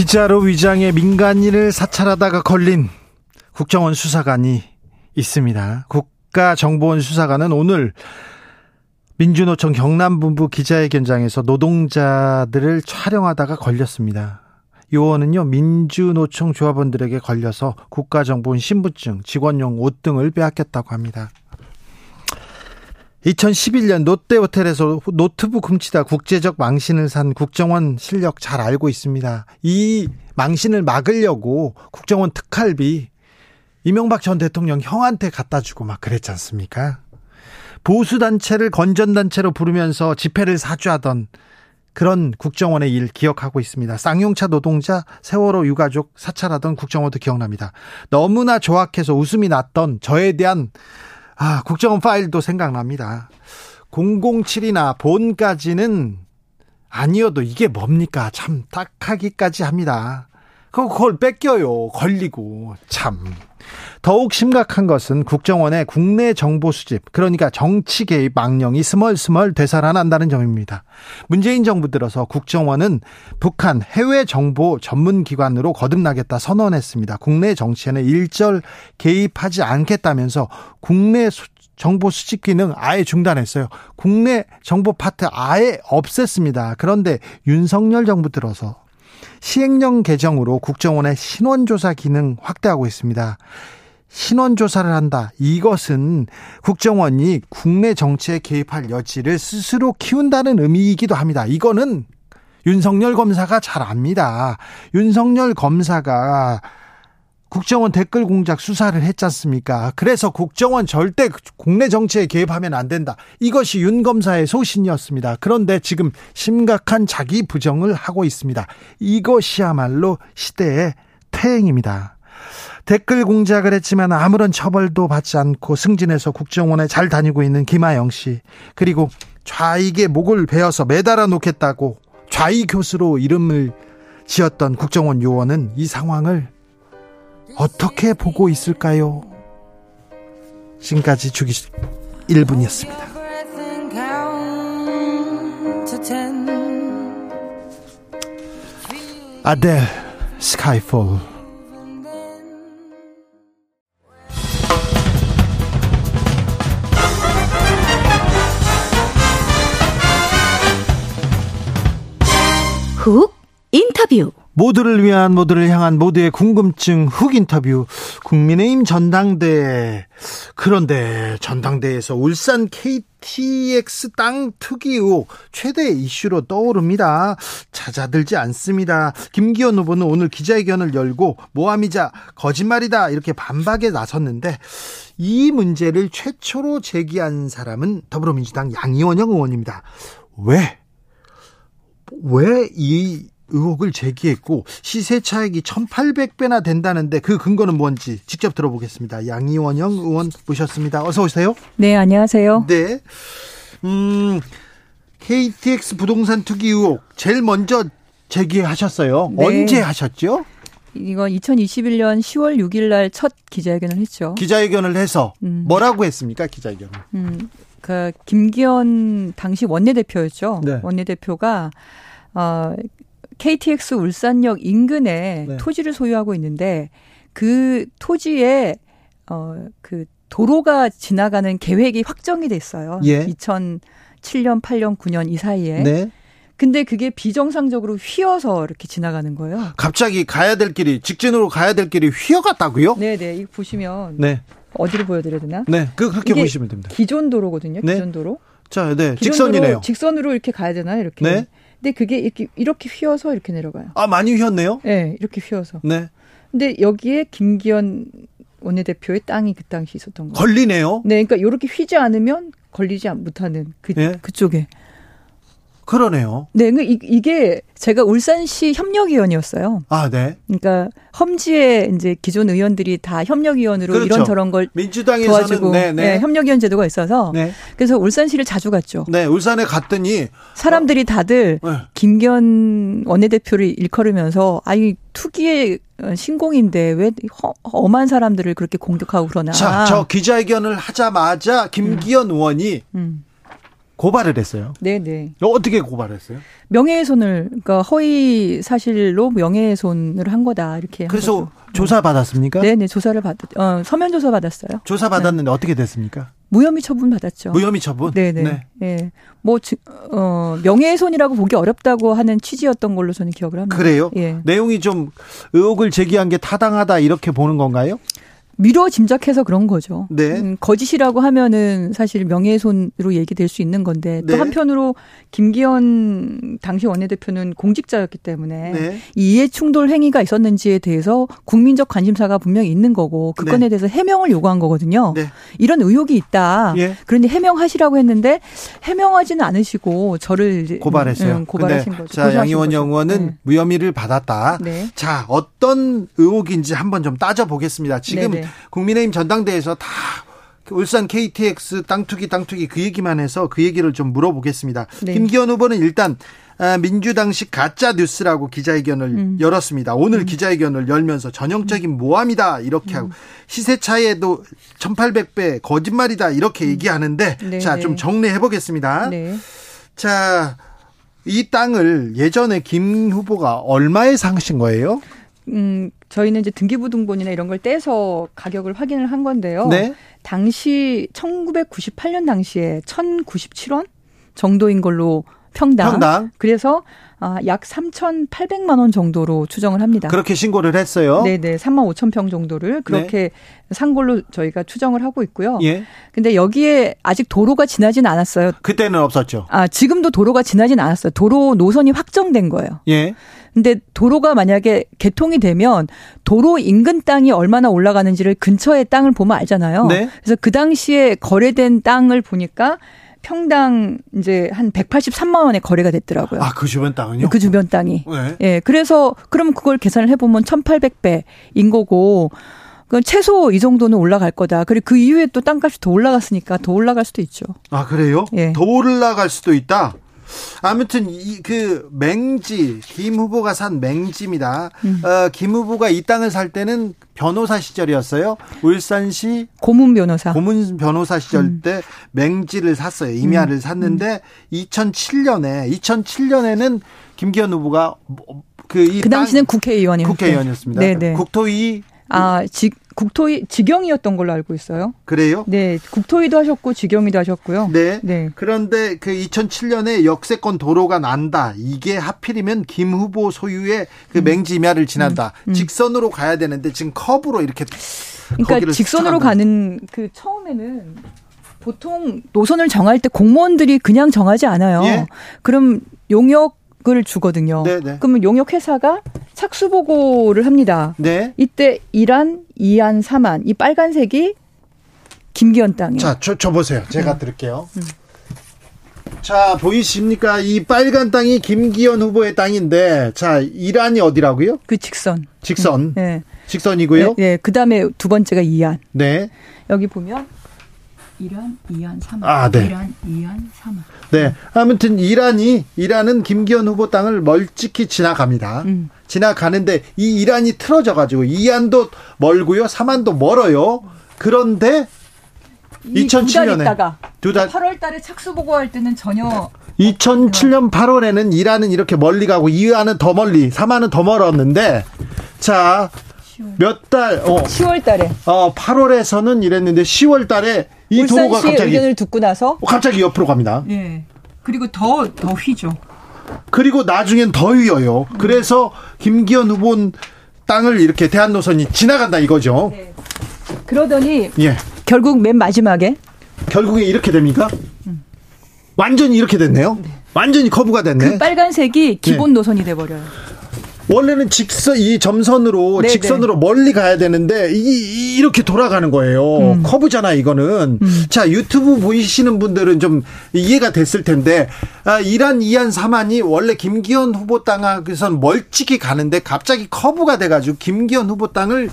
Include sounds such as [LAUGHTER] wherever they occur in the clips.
기자로 위장해 민간인을 사찰하다가 걸린 국정원 수사관이 있습니다. 국가정보원 수사관은 오늘 민주노총 경남본부 기자회견장에서 노동자들을 촬영하다가 걸렸습니다. 요원은요 민주노총 조합원들에게 걸려서 국가정보원 신분증, 직원용 옷 등을 빼앗겼다고 합니다. 2011년 롯데 호텔에서 노트북 훔치다 국제적 망신을 산 국정원 실력 잘 알고 있습니다. 이 망신을 막으려고 국정원 특활비 이명박 전 대통령 형한테 갖다 주고 막 그랬지 않습니까? 보수단체를 건전단체로 부르면서 집회를 사주하던 그런 국정원의 일 기억하고 있습니다. 쌍용차 노동자, 세월호 유가족 사찰하던 국정원도 기억납니다. 너무나 조악해서 웃음이 났던 저에 대한 아, 국정원 파일도 생각납니다. 007이나 본까지는 아니어도 이게 뭡니까? 참 딱하기까지 합니다. 그걸 뺏겨요. 걸리고. 참. 더욱 심각한 것은 국정원의 국내 정보 수집, 그러니까 정치 개입 망령이 스멀스멀 되살아난다는 점입니다. 문재인 정부 들어서 국정원은 북한 해외 정보 전문 기관으로 거듭나겠다 선언했습니다. 국내 정치에는 일절 개입하지 않겠다면서 국내 정보 수집 기능 아예 중단했어요. 국내 정보 파트 아예 없앴습니다. 그런데 윤석열 정부 들어서 시행령 개정으로 국정원의 신원조사 기능 확대하고 있습니다. 신원조사를 한다. 이것은 국정원이 국내 정치에 개입할 여지를 스스로 키운다는 의미이기도 합니다. 이거는 윤석열 검사가 잘 압니다. 윤석열 검사가 국정원 댓글 공작 수사를 했지 않습니까? 그래서 국정원 절대 국내 정치에 개입하면 안 된다. 이것이 윤 검사의 소신이었습니다. 그런데 지금 심각한 자기 부정을 하고 있습니다. 이것이야말로 시대의 퇴행입니다. 댓글 공작을 했지만 아무런 처벌도 받지 않고 승진해서 국정원에 잘 다니고 있는 김하영 씨. 그리고 좌익의 목을 베어서 매달아 놓겠다고 좌익 교수로 이름을 지었던 국정원 요원은 이 상황을 어떻게 보고 있을까요? 지금까지 주기 1분이었습니다. 아델 스카이폴 훅 인터뷰 모두를 위한 모두를 향한 모두의 궁금증 훅 인터뷰 국민의힘 전당대 그런데 전당대에서 울산 KTX 땅 투기 의혹 최대 이슈로 떠오릅니다. 찾아들지 않습니다. 김기현 후보는 오늘 기자회견을 열고 모함이자 거짓말이다 이렇게 반박에 나섰는데 이 문제를 최초로 제기한 사람은 더불어민주당 양이원영 의원입니다. 왜? 왜 이 의혹을 제기했고 시세 차익이 1,800배나 된다는데 그 근거는 뭔지 직접 들어보겠습니다. 양이원영 의원 모셨습니다. 어서 오세요. 네, 안녕하세요. 네. 음, KTX 부동산 투기 의혹 제일 먼저 제기하셨어요. 네. 언제 하셨죠? 이건 2021년 10월 6일 날 첫 기자회견을 했죠. 기자회견을 해서 음. 뭐라고 했습니까? 기자회견을. 음. 그 김기현 당시 원내대표였죠. 네. 원내대표가 어 KTX 울산역 인근에 네. 토지를 소유하고 있는데 그 토지에 어그 도로가 지나가는 계획이 확정이 됐어요. 예. 2007년, 8년, 9년 이 사이에. 네. 근데 그게 비정상적으로 휘어서 이렇게 지나가는 거예요. 갑자기 가야 될 길이 직진으로 가야 될 길이 휘어갔다고요? 네, 네. 이거 보시면 네. 어디로 보여드려야 되나? 네, 그 그렇게 보시면 됩니다. 기존 도로거든요. 네. 기존 도로. 자, 네, 직선이네요. 직선으로 이렇게 가야 되나요? 이렇게. 네. 근데 그게 이렇게 이렇게 휘어서 이렇게 내려가요. 아 많이 휘었네요. 네, 이렇게 휘어서. 네. 근데 여기에 김기현 원내대표의 땅이 그 당시 있었던 거예요. 걸리네요. 네, 그러니까 이렇게 휘지 않으면 걸리지 못하는 그 네? 그쪽에. 그러네요. 네, 그 이게 제가 울산시 협력위원이었어요. 아, 네. 그러니까 험지에 이제 기존 의원들이 다 협력위원으로 그렇죠. 이런 저런 걸 민주당에서는 도와주고 네, 네. 네, 협력위원 제도가 있어서 네. 그래서 울산시를 자주 갔죠. 네, 울산에 갔더니 사람들이 다들 어, 네. 김기현 원내대표를 일컬으면서 아이 투기의 신공인데 왜 엄한 사람들을 그렇게 공격하고 그러나. 자, 저 기자회견을 하자마자 김기현 음. 의원이 음. 고발을 했어요. 네네. 어떻게 고발했어요? 명예훼손을 그러니까 허위 사실로 명예훼손을 한 거다 이렇게. 그래서 조사 받았습니까? 네네 조사를 받, 어, 서면 조사 받았어요. 조사 받았는데 네. 어떻게 됐습니까? 무혐의 처분 받았죠. 무혐의 처분? 네네. 네. 네. 뭐 어, 명예훼손이라고 보기 어렵다고 하는 취지였던 걸로 저는 기억을 합니다. 그래요? 예. 내용이 좀 의혹을 제기한 게 타당하다 이렇게 보는 건가요? 미뤄 짐작해서 그런 거죠. 네. 음, 거짓이라고 하면은 사실 명예훼손으로 얘기될 수 있는 건데 또 네. 한편으로 김기현 당시 원내대표는 공직자였기 때문에 네. 이 이해 충돌 행위가 있었는지에 대해서 국민적 관심사가 분명히 있는 거고 그 네. 건에 대해서 해명을 요구한 거거든요. 네. 이런 의혹이 있다. 예. 그런데 해명하시라고 했는데 해명하지는 않으시고 저를 고발했어요. 음, 고발하신 거죠. 자, 양희원 영원은 네. 무혐의를 받았다. 자, 어떤 의혹인지 한번 좀 따져 보겠습니다. 지금 네네. 국민의힘 전당대회에서 다 울산 KTX 땅 투기 땅 투기 그 얘기만 해서 그 얘기를 좀 물어보겠습니다. 네. 김기현 후보는 일단 아, 민주당식 가짜 뉴스라고 기자회견을 음. 열었습니다. 오늘 음. 기자회견을 열면서 전형적인 모함이다 이렇게 하고 음. 시세 차이에도 1800배 거짓말이다 이렇게 음. 얘기하는데 네, 자좀 네. 정리해 보겠습니다. 네. 자, 이 땅을 예전에 김 후보가 얼마에 사신 거예요? 음, 저희는 이제 등기부등본이나 이런 걸 떼서 가격을 확인을 한 건데요. 네. 당시 1998년 당시에 1,097원 정도인 걸로 평당. 평당. 그래서 아, 약 3,800만 원 정도로 추정을 합니다. 그렇게 신고를 했어요. 네, 네. 3만 5천 평 정도를 그렇게 네. 산 걸로 저희가 추정을 하고 있고요. 예. 근데 여기에 아직 도로가 지나진 않았어요. 그때는 없었죠. 아, 지금도 도로가 지나진 않았어요. 도로 노선이 확정된 거예요. 예. 근데 도로가 만약에 개통이 되면 도로 인근 땅이 얼마나 올라가는지를 근처의 땅을 보면 알잖아요. 네. 그래서 그 당시에 거래된 땅을 보니까 평당 이제 한 183만 원에 거래가 됐더라고요. 아, 그 주변 땅은요? 그 주변 땅이. 네. 예. 그래서 그럼 그걸 계산을 해 보면 1,800배인 거고 그 최소 이 정도는 올라갈 거다. 그리고 그 이후에 또 땅값이 더 올라갔으니까 더 올라갈 수도 있죠. 아, 그래요? 예. 더 올라갈 수도 있다. 아무튼 이 그 맹지 김 후보가 산 맹지입니다. 음. 어, 김 후보가 이 땅을 살 때는 변호사 시절이었어요. 울산시 고문 변호사. 고문 변호사 시절 음. 때 맹지를 샀어요. 임야를 음. 샀는데 2007년에 2007년에는 김기현 후보가 그이 그 당시는 국회의원이었 국회의원이었습니다. 네네. 국토위 아, 직 국토위 직영이었던 걸로 알고 있어요. 그래요? 네, 국토위도 하셨고 직영위도 하셨고요. 네. 네. 그런데 그 2007년에 역세권 도로가 난다. 이게 하필이면 김 후보 소유의 그 음. 맹지면을 지난다. 음. 음. 직선으로 가야 되는데 지금 커브로 이렇게 그러니까 직선으로 가는 그 처음에는 보통 노선을 정할 때 공무원들이 그냥 정하지 않아요. 예? 그럼 용역 을 주거든요. 네네. 네. 그러면 용역 회사가 착수 보고를 합니다. 네. 이때 1안, 2안, 3안 이 빨간색이 김기현 땅이에요. 자, 저, 저 보세요. 제가 음. 드릴게요. 음. 자, 보이십니까? 이 빨간 땅이 김기현 후보의 땅인데, 자, 1안이 어디라고요? 그 직선. 직선. 음. 네. 직선이고요. 네, 네. 그 다음에 두 번째가 2안. 네. 여기 보면 1안, 2안, 3안. 아, 네. 1안, 2안, 3안. 네. 아무튼 이란이 이란은 김기현 후보 땅을 멀찍이 지나갑니다. 음. 지나가는데 이 이란이 틀어져 가지고 이안도 멀고요. 삼안도 멀어요. 그런데 2007년에 두달 8월 달에 착수 보고할 때는 전혀 2007년 8월에는 이란은 이렇게 멀리 가고 이안은 더 멀리, 삼안은 더 멀었는데 자, 몇 달, 어. 10월 달에. 어, 8월에서는 이랬는데 10월 달에 이 도로가 갑자기 의견을 듣고 나서 갑자기 옆으로 갑니다. 예. 그리고 더 더 휘죠. 그리고 나중엔 더 휘어요. 음. 그래서 김기현 후보 땅을 이렇게 대한 노선이 지나간다 이거죠. 네. 그러더니 예. 결국 맨 마지막에 결국에 이렇게 됩니까? 음. 완전히 이렇게 됐네요. 네. 완전히 커브가 됐네. 그 빨간색이 기본 네. 노선이 돼 버려요. 원래는 직선 이 점선으로 네네. 직선으로 멀리 가야 되는데 이, 이렇게 돌아가는 거예요. 음. 커브잖아 이거는. 음. 자 유튜브 보이시는 분들은 좀 이해가 됐을 텐데 아, 이란 이안 사만이 원래 김기현 후보 땅에선 멀찍이 가는데 갑자기 커브가 돼가지고 김기현 후보 땅을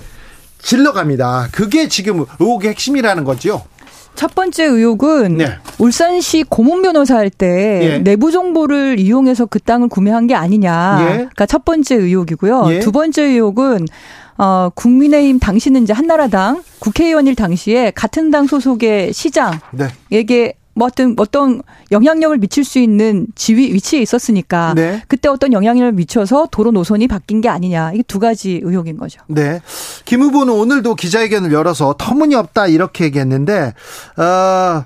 질러갑니다. 그게 지금 의혹의 핵심이라는 거죠. 첫 번째 의혹은 네. 울산시 고문 변호사 할때 예. 내부 정보를 이용해서 그 땅을 구매한 게 아니냐. 예. 그러니까 첫 번째 의혹이고요. 예. 두 번째 의혹은 어, 국민의힘 당시는 이제 한나라당 국회의원일 당시에 같은 당 소속의 시장에게 네. 뭐 어떤 어떤 영향력을 미칠 수 있는 지위 위치에 있었으니까 네. 그때 어떤 영향력을 미쳐서 도로 노선이 바뀐 게 아니냐 이게 두 가지 의혹인 거죠. 네, 김 후보는 오늘도 기자회견을 열어서 터무니없다 이렇게 얘기했는데 어.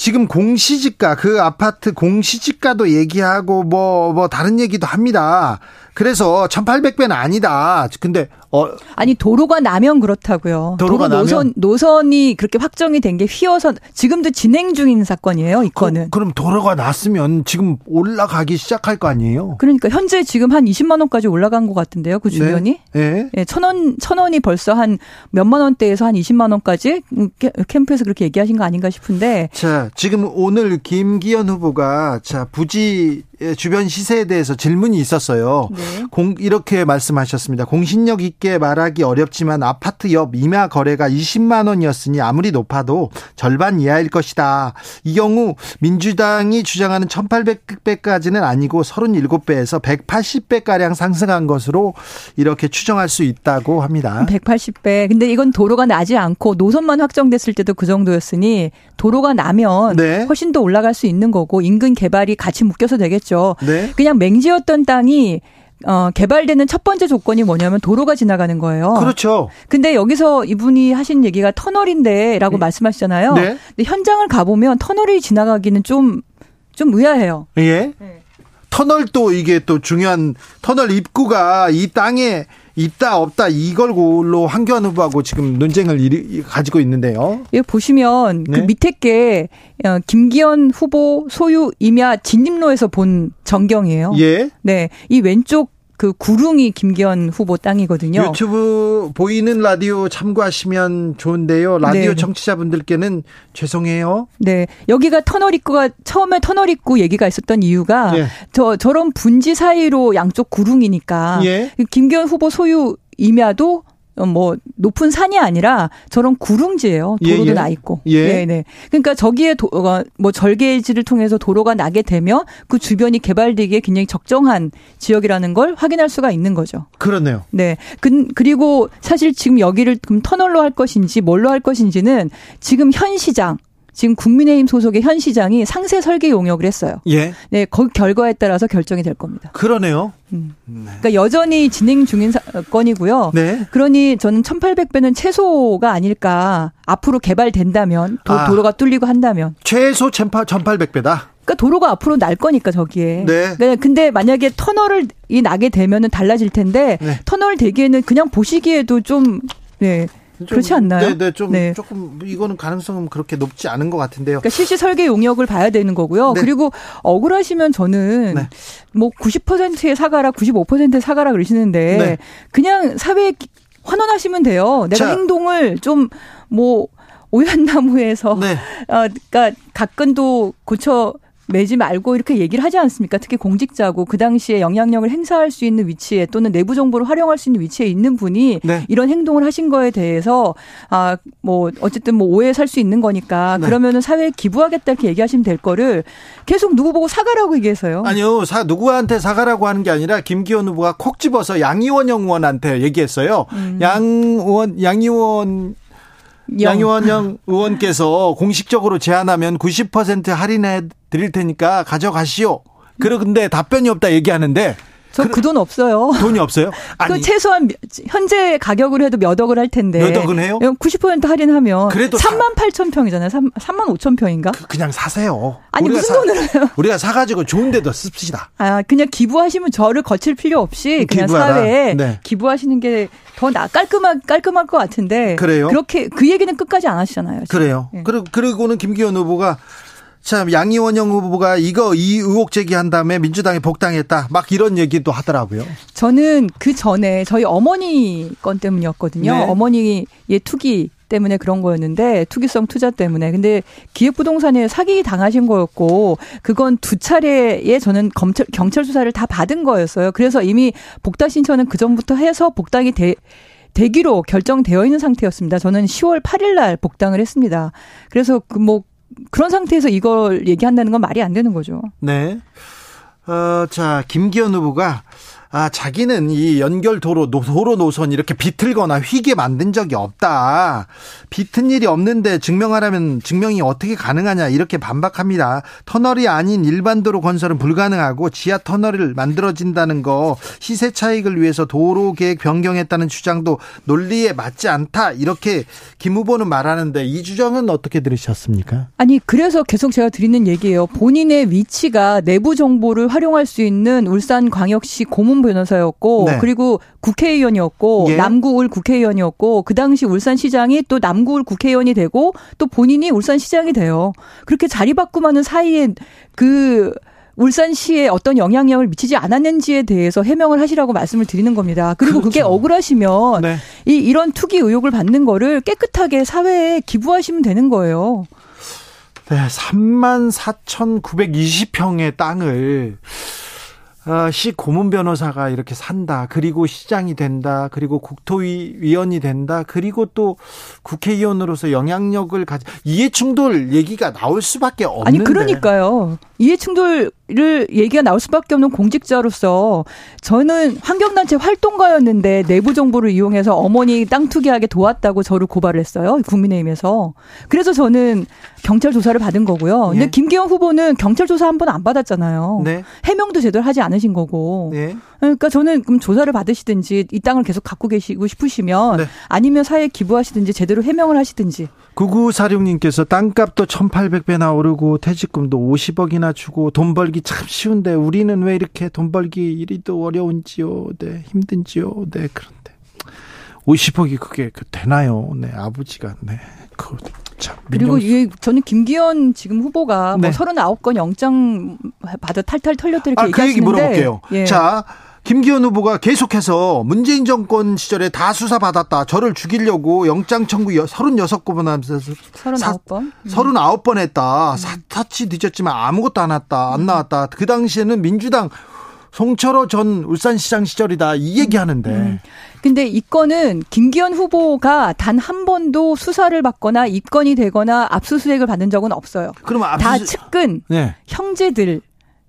지금 공시지가 그 아파트 공시지가도 얘기하고 뭐뭐 뭐 다른 얘기도 합니다. 그래서 1800배는 아니다. 근데 어 아니 도로가 나면 그렇다고요. 도로가 도로 노선 나면? 노선이 그렇게 확정이 된 게 휘어서 지금도 진행 중인 사건이에요. 이 건은. 그, 럼 도로가 났으면 지금 올라가기 시작할 거 아니에요? 그러니까 현재 지금 한 20만 원까지 올라간 것 같은데요. 그 주변이. 네. 네. 네. 천 원, 천 원이 벌써 한 몇만 원대에서 한 20만 원까지 캠프에서 그렇게 얘기하신 거 아닌가 싶은데. 자, 지금 오늘 김기현 후보가 자, 부지 주변 시세에 대해서 질문이 있었어요. 네. 공, 이렇게 말씀하셨습니다. 공신력 있게 말하기 어렵지만 아파트 옆 임야 거래가 20만 원이었으니 아무리 높아도 절반 이하일 것이다. 이 경우 민주당이 주장하는 1800배까지는 아니고 37배에서 180배 가량 상승한 것으로 이렇게 추정할 수 있다고 합니다. 180배. 근데 이건 도로가 나지 않고 노선만 확정됐을 때도 그 정도였으니 도로가 나면 네. 훨씬 더 올라갈 수 있는 거고 인근 개발이 같이 묶여서 되겠죠. 있죠. 네. 그냥 맹지였던 땅이 어, 개발되는 첫 번째 조건이 뭐냐면 도로가 지나가는 거예요. 그렇죠. 근데 여기서 이분이 하신 얘기가 터널인데라고 네. 말씀하시잖아요. 네. 근데 현장을 가보면 터널이 지나가기는 좀, 좀 의아해요. 예. 네. 터널도 이게 또 중요한 터널 입구가 이 땅에 있다 없다 이걸로 한교안 후보하고 지금 논쟁을 일, 가지고 있는데요. 예, 보시면 그 네. 그 밑에 게 어, 김기현 후보 소유 임야 진입로에서 본 전경이에요. 예. 네, 이 왼쪽 그 구릉이 김기현 후보 땅이거든요. 유튜브 보이는 라디오 참고하시면 좋은데요. 라디오 네. 청취자분들께는 죄송해요. 네. 여기가 터널 입구가 처음에 터널 입구 얘기가 있었던 이유가 네. 저 저런 분지 사이로 양쪽 구릉이니까 예. 김기현 후보 소유 임야도 어, 뭐 높은 산이 아니라 저런 구릉지예요. 도로도 예, 예. 나 있고. 예. 네, 네. 그러니까 저기에 도, 어, 뭐 절개지를 통해서 도로가 나게 되면 그 주변이 개발되기에 굉장히 적정한 지역이라는 걸 확인할 수가 있는 거죠. 그렇네요. 네. 그, 그리고 사실 지금 여기를 그럼 터널로 할 것인지 뭘로 할 것인지는 지금 현 시장 지금 국민의힘 소속의 현 시장이 상세 설계 용역을 했어요. 예. 네, 그 결과에 따라서 결정이 될 겁니다. 그러네요. 음. 네. 그러니까 여전히 진행 중인 사건이고요. 네. 그러니 저는 1,800배는 최소가 아닐까. 앞으로 개발된다면 도, 아. 로가 뚫리고 한다면 최소 1,800배다. 그러니까 도로가 앞으로 날 거니까 저기에. 네. 네. 근데 만약에 터널을 이 나게 되면은 달라질 텐데 네. 터널 되기에는 그냥 보시기에도 좀 네. 그렇지 않나요? 네, 네, 좀 네. 조금 이거는 가능성은 그렇게 높지 않은 것 같은데요. 그러니까 실시 설계 용역을 봐야 되는 거고요. 네. 그리고 억울하시면 저는 네. 뭐 90%의 사과라 95%의 사과라 그러시는데 네. 그냥 사회에 환원하시면 돼요. 내가 자. 행동을 좀뭐 오얏나무에서 네. 어 그러니까 가끔도 고쳐 매지 말고 이렇게 얘기를 하지 않습니까? 특히 공직자고 그 당시에 영향력을 행사할 수 있는 위치에 또는 내부 정보를 활용할 수 있는 위치에 있는 분이 네. 이런 행동을 하신 거에 대해서 아 뭐 어쨌든 뭐 오해 살 수 있는 거니까 네. 그러면은 사회에 기부하겠다 이렇게 얘기하시면 될 거를 계속 누구 보고 사과라고 얘기해서요. 아니요. 사 누구한테 사과라고 하는 게 아니라 김기현 후보가 콕 집어서 양이원영 의원한테 얘기했어요. 음. 양 의원 양이원 양의원영 의원께서 공식적으로 제안하면 90% 할인해 드릴 테니까 가져가시오. 그런데 답변이 없다 얘기하는데 저그돈 없어요. 돈이 없어요? [LAUGHS] 아니. 그 최소한 현재 가격으로 해도 몇 억을 할 텐데. 몇 억은 해요? 90% 할인하면 그래도 3만 8천 평이잖아요. 3, 3만 5천 평인가? 그, 냥 사세요. 아니 무슨 사, 돈으로 요 우리가 사가지고 좋은 데도 씁시다. 아 그냥 기부하시면 저를 거칠 필요 없이 그냥 기부하라. 사회에 네. 기부하시는 게 더 나 깔끔할 깔끔할 것 같은데. 그래요? 그렇게 그 얘기는 끝까지 안 하시잖아요. 지금. 그래요. 네. 그리고 그리고는 김기현 후보가 참 양이원영 후보가 이거 이 의혹 제기한 다음에 민주당에 복당했다. 막 이런 얘기도 하더라고요. 저는 그 전에 저희 어머니 건 때문이었거든요. 네. 어머니의 투기 때문에 그런 거였는데 투기성 투자 때문에 근데 기획부동산에 사기 당하신 거였고 그건 두 차례에 저는 검찰 경찰 수사를 다 받은 거였어요. 그래서 이미 복당 신청은 그 전부터 해서 복당이 돼 되기로 결정되어 있는 상태였습니다. 저는 10월 8일 날 복당을 했습니다. 그래서 그뭐 그런 상태에서 이걸 얘기한다는 건 말이 안 되는 거죠. 네. 어, 자, 김기현 후보가 아, 자기는 이 연결 도로, 도로 노선 이렇게 비틀거나 휘게 만든 적이 없다. 비튼 일이 없는데 증명하려면 증명이 어떻게 가능하냐 이렇게 반박합니다. 터널이 아닌 일반 도로 건설은 불가능하고 지하 터널을 만들어진다는 거 시세 차익을 위해서 도로 계획 변경했다는 주장도 논리에 맞지 않다. 이렇게 김 후보는 말하는데 이 주장은 어떻게 들으셨습니까? 아니, 그래서 계속 제가 드리는 얘기예요. 본인의 위치가 내부 정보를 활용할 수 있는 울산 광역시 고문 김 변호사였고 네. 그리고 국회의원이었고 예. 남구울 국회의원이었고 그 당시 울산시장이 또 남구울 국회의원이 되고 또 본인이 울산시장이 돼요. 그렇게 자리 바꾸면는 사이에 그 울산시에 어떤 영향력을 미치지 않았는지에 대해서 해명을 하시라고 말씀을 드리는 겁니다. 그리고 그렇죠. 그게 억울하시면 네. 이 이런 투기 의혹을 받는 거를 깨끗하게 사회에 기부하시면 되는 거예요. 네, 3만 4,920평의 땅을 어, 시 고문 변호사가 이렇게 산다. 그리고 시장이 된다. 그리고 국토위 위원이 된다. 그리고 또 국회의원으로서 영향력을 가지 이해 충돌 얘기가 나올 수밖에 없는데. 아니 그러니까요. 이해충돌 를 얘기가 나올 수밖에 없는 공직자로서 저는 환경단체 활동가였는데 내부 정보를 이용해서 어머니 땅 투기하게 도왔다고 저를 고발을 했어요 국민의힘에서 그래서 저는 경찰 조사를 받은 거고요. 근데 예. 김기현 후보는 경찰 조사 한 번 안 받았잖아요. 네. 해명도 제대로 하지 않으신 거고. 네. 그러니까 저는 그럼 조사를 받으시든지 이 땅을 계속 갖고 계시고 싶으시면 네. 아니면 사회에 기부하시든지 제대로 해명을 하시든지. 9946님께서 땅값도 1800배나 오르고 퇴직금도 50억이나 주고 돈 벌기 참 쉬운데 우리는 왜 이렇게 돈 벌기 이리도 어려운지요? 네, 힘든지요? 네, 그런데 50억이 그게 그 되나요? 네, 아버지가 네. 그 참, 그리고 이게 저는 김기현 지금 후보가 뭐 네. 뭐 39건 영장 받아 탈탈 털렸다 이렇게 아, 그 얘기 물어볼게요. 예. 자, 김기현 후보가 계속해서 문재인 정권 시절에 다 수사받았다. 저를 죽이려고 영장 청구 36건 하면서 39번? 39번 음. 했다. 사치 뒤졌지만 아무것도 안 왔다. 안 음. 나왔다. 그 당시에는 민주당 송철호 전 울산시장 시절이다. 이 얘기 하는데. 음. 근데 이 건은 김기현 후보가 단 한 번도 수사를 받거나 입건이 되거나 압수수색을 받은 적은 없어요. 그러면 압수수... 다 측근, 네. 형제들,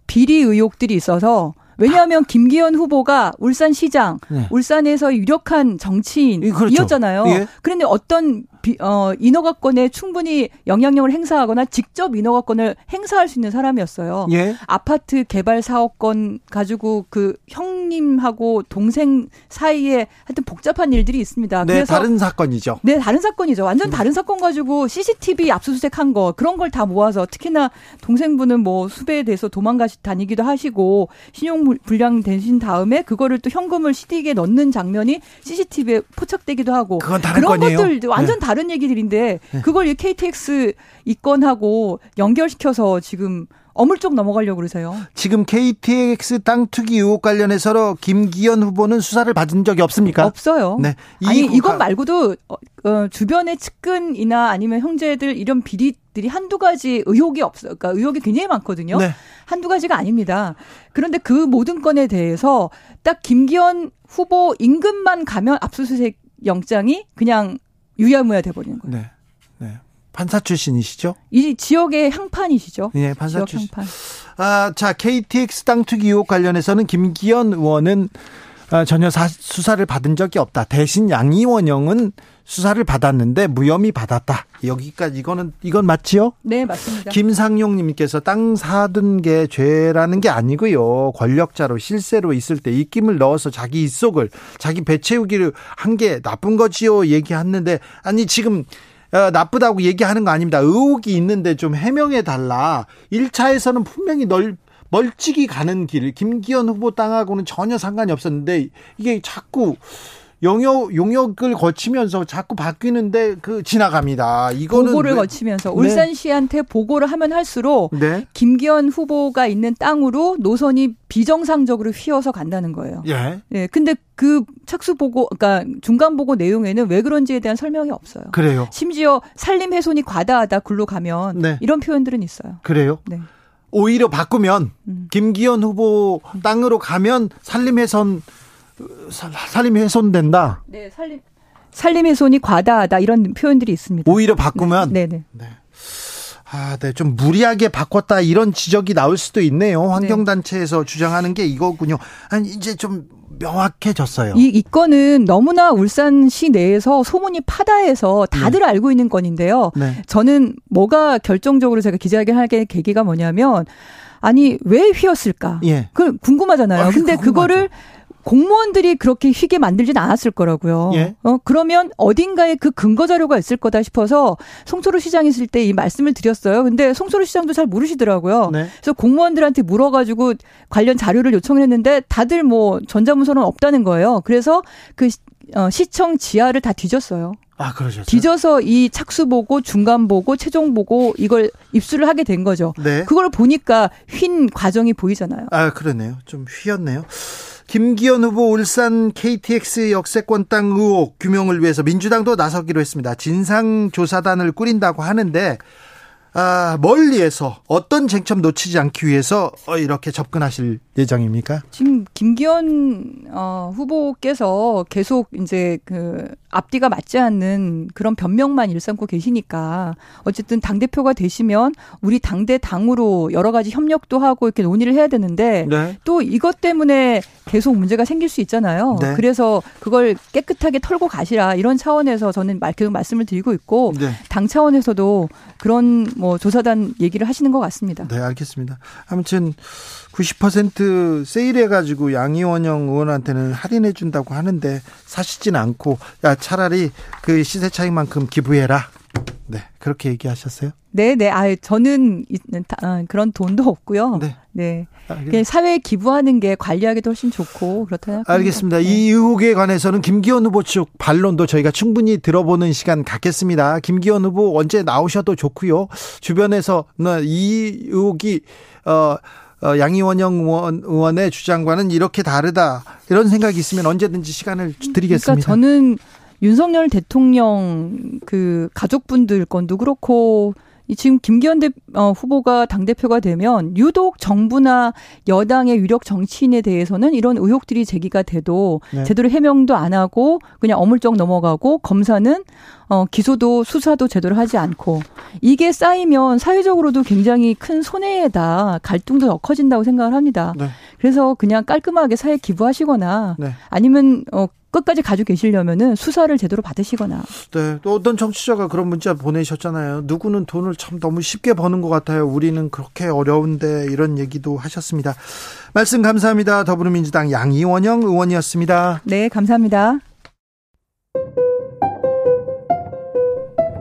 비리 의혹들이 있어서 왜냐하면 김기현 후보가 울산시장, 네. 울산에서 유력한 정치인이었잖아요. 그렇죠. 예. 그런데 어떤 비, 어, 인허가권에 충분히 영향력을 행사하거나 직접 인허가권을 행사할 수 있는 사람이었어요. 예. 아파트 개발 사업권 가지고 그 형님하고 동생 사이에 하여튼 복잡한 일들이 있습니다. 네, 그래서 다른 사건이죠. 네, 다른 사건이죠. 완전 음. 다른 사건 가지고 CCTV 압수수색한 거 그런 걸 다 모아서 특히나 동생분은 뭐 수배에 대해서 도망가시 다니기도 하시고 신용 불량 되신 다음에 그거를 또 현금을 CD에 넣는 장면이 CCTV에 포착되기도 하고 그건 다른 그런 건이에요? 것들 완전 네. 다른 얘기들인데 네. 그걸 KTX 입건하고 연결시켜서 지금 어물쩍 넘어가려고 그러세요. 지금 KTX 땅 투기 의혹 관련해서 김기현 후보는 수사를 받은 적이 없습니까? 없어요. 네. 아니 이것 말고도 어, 어, 주변의 측근이나 아니면 형제들 이런 비리들이 한두 가지 의혹이 없어요. 그러니까 의혹이 굉장히 많거든요. 네. 한두 가지가 아닙니다. 그런데 그 모든 건에 대해서 딱 김기현 후보 임금만 가면 압수수색 영장이 그냥 유야무야 돼버리는 거예요. 네. 네. 판사 출신이시죠? 이 지역의 향판이시죠. 네, 판사 출신. 향판. 아, 자, KTX 땅 투기 의혹 관련해서는 김기현 의원은 아, 전혀 사, 수사를 받은 적이 없다. 대신 양이원영은 수사를 받았는데 무혐의 받았다. 여기까지 이거는 이건 맞지요? 네, 맞습니다. 김상용 님께서 땅 사든 게 죄라는 게 아니고요. 권력자로 실세로 있을 때 입김을 넣어서 자기 입속을 자기 배 채우기를 한 게 나쁜 거지요. 얘기했는데 아니 지금 어, 나쁘다고 얘기하는 거 아닙니다. 의혹이 있는데 좀 해명해 달라. 1차에서는 분명히 널 멀찍이 가는 길, 김기현 후보 땅하고는 전혀 상관이 없었는데 이게 자꾸 용역 용역을 거치면서 자꾸 바뀌는데 그 지나갑니다. 이거는 보고를 왜? 거치면서 네. 울산시한테 보고를 하면 할수록 네. 김기현 후보가 있는 땅으로 노선이 비정상적으로 휘어서 간다는 거예요. 예. 네. 근데 그 착수 보고 그러니까 중간 보고 내용에는 왜 그런지에 대한 설명이 없어요. 그래요. 심지어 산림 훼손이 과다하다 굴로 가면 네. 이런 표현들은 있어요. 그래요? 네. 오히려 바꾸면 음. 김기현 후보 땅으로 가면 산림 훼손 살림 훼손된다. 네, 살림 살림 훼손이 과다하다 이런 표현들이 있습니다. 오히려 바꾸면 네, 네. 네. 아, 네. 좀 무리하게 바꿨다 이런 지적이 나올 수도 있네요. 환경 단체에서 네. 주장하는 게 이거군요. 아니, 이제 좀 명확해졌어요. 이, 이 건은 너무나 울산시 내에서 소문이 파다해서 다들 네. 알고 있는 건인데요. 네. 저는 뭐가 결정적으로 제가 기자회견 하게 계기가 뭐냐면 아니 왜 휘었을까? 예. 그 궁금하잖아요. 아, 근데 궁금하죠. 그거를 공무원들이 그렇게 휘게 만들진 않았을 거라고요. 예? 어, 그러면 어딘가에 그 근거 자료가 있을 거다 싶어서 송소로 시장 있을 때 이 말씀을 드렸어요. 근데 송소로 시장도 잘 모르시더라고요. 네. 그래서 공무원들한테 물어가지고 관련 자료를 요청했는데 다들 뭐 전자문서는 없다는 거예요. 그래서 그 어, 시청 지하를 다 뒤졌어요. 아, 그러셨어요? 뒤져서 이 착수 보고 중간 보고 최종 보고 이걸 입수를 하게 된 거죠. 네. 그걸 보니까 휜 과정이 보이잖아요. 아, 그러네요. 좀 휘었네요. 김기현 후보 울산 KTX 역세권 땅 의혹 규명을 위해서 민주당도 나서기로 했습니다. 진상조사단을 꾸린다고 하는데 아, 멀리에서 어떤 쟁점 놓치지 않기 위해서 어, 이렇게 접근하실 예정입니까? 지금 김기현 어, 후보께서 계속 이제 그 앞뒤가 맞지 않는 그런 변명만 일삼고 계시니까 어쨌든 당 대표가 되시면 우리 당대 당으로 여러 가지 협력도 하고 이렇게 논의를 해야 되는데 네. 또 이것 때문에 계속 문제가 생길 수 있잖아요. 네. 그래서 그걸 깨끗하게 털고 가시라 이런 차원에서 저는 계속 말씀을 드리고 있고 네. 당 차원에서도 그런 뭐 조사단 얘기를 하시는 것 같습니다. 네, 알겠습니다. 아무튼 90% 세일해 가지고 양이원영 의원한테는 할인해 준다고 하는데 사시진 않고 야 차라리 그 시세 차익만큼 기부해라. 네, 그렇게 얘기하셨어요? 네, 네. 아, 저는 아, 그런 돈도 없고요. 네. 네. 그냥 사회에 기부하는 게 관리하기도 훨씬 좋고 그렇다는 알겠습니다. 네. 이 의혹에 관해서는 김기현 후보 측 반론도 저희가 충분히 들어보는 시간 갖겠습니다. 김기현 후보 언제 나오셔도 좋고요. 주변에서 이 의혹이 어 어, 양이원영 의원, 의원의 주장과는 이렇게 다르다 이런 생각이 있으면 언제든지 시간을 드리겠습니다. 그러니까 저는 윤석열 대통령 그 가족분들 건도 그렇고 지금 김기현 대, 어, 후보가 당대표가 되면 유독 정부나 여당의 유력 정치인에 대해서는 이런 의혹들이 제기가 돼도 네. 제대로 해명도 안 하고 그냥 어물쩍 넘어가고 검사는 어, 기소도 수사도 제대로 하지 않고 이게 쌓이면 사회적으로도 굉장히 큰 손해에다 갈등도 더 커진다고 생각을 합니다. 네. 그래서 그냥 깔끔하게 사회 기부하시거나 네. 아니면 어, 끝까지 가지고 계시려면은 수사를 제대로 받으시거나. 네. 또 어떤 정치자가 그런 문자 보내셨잖아요. 누구는 돈을 참 너무 쉽게 버는 것 같아요. 우리는 그렇게 어려운데 이런 얘기도 하셨습니다. 말씀 감사합니다. 더불어민주당 양이원영 의원이었습니다. 네, 감사합니다.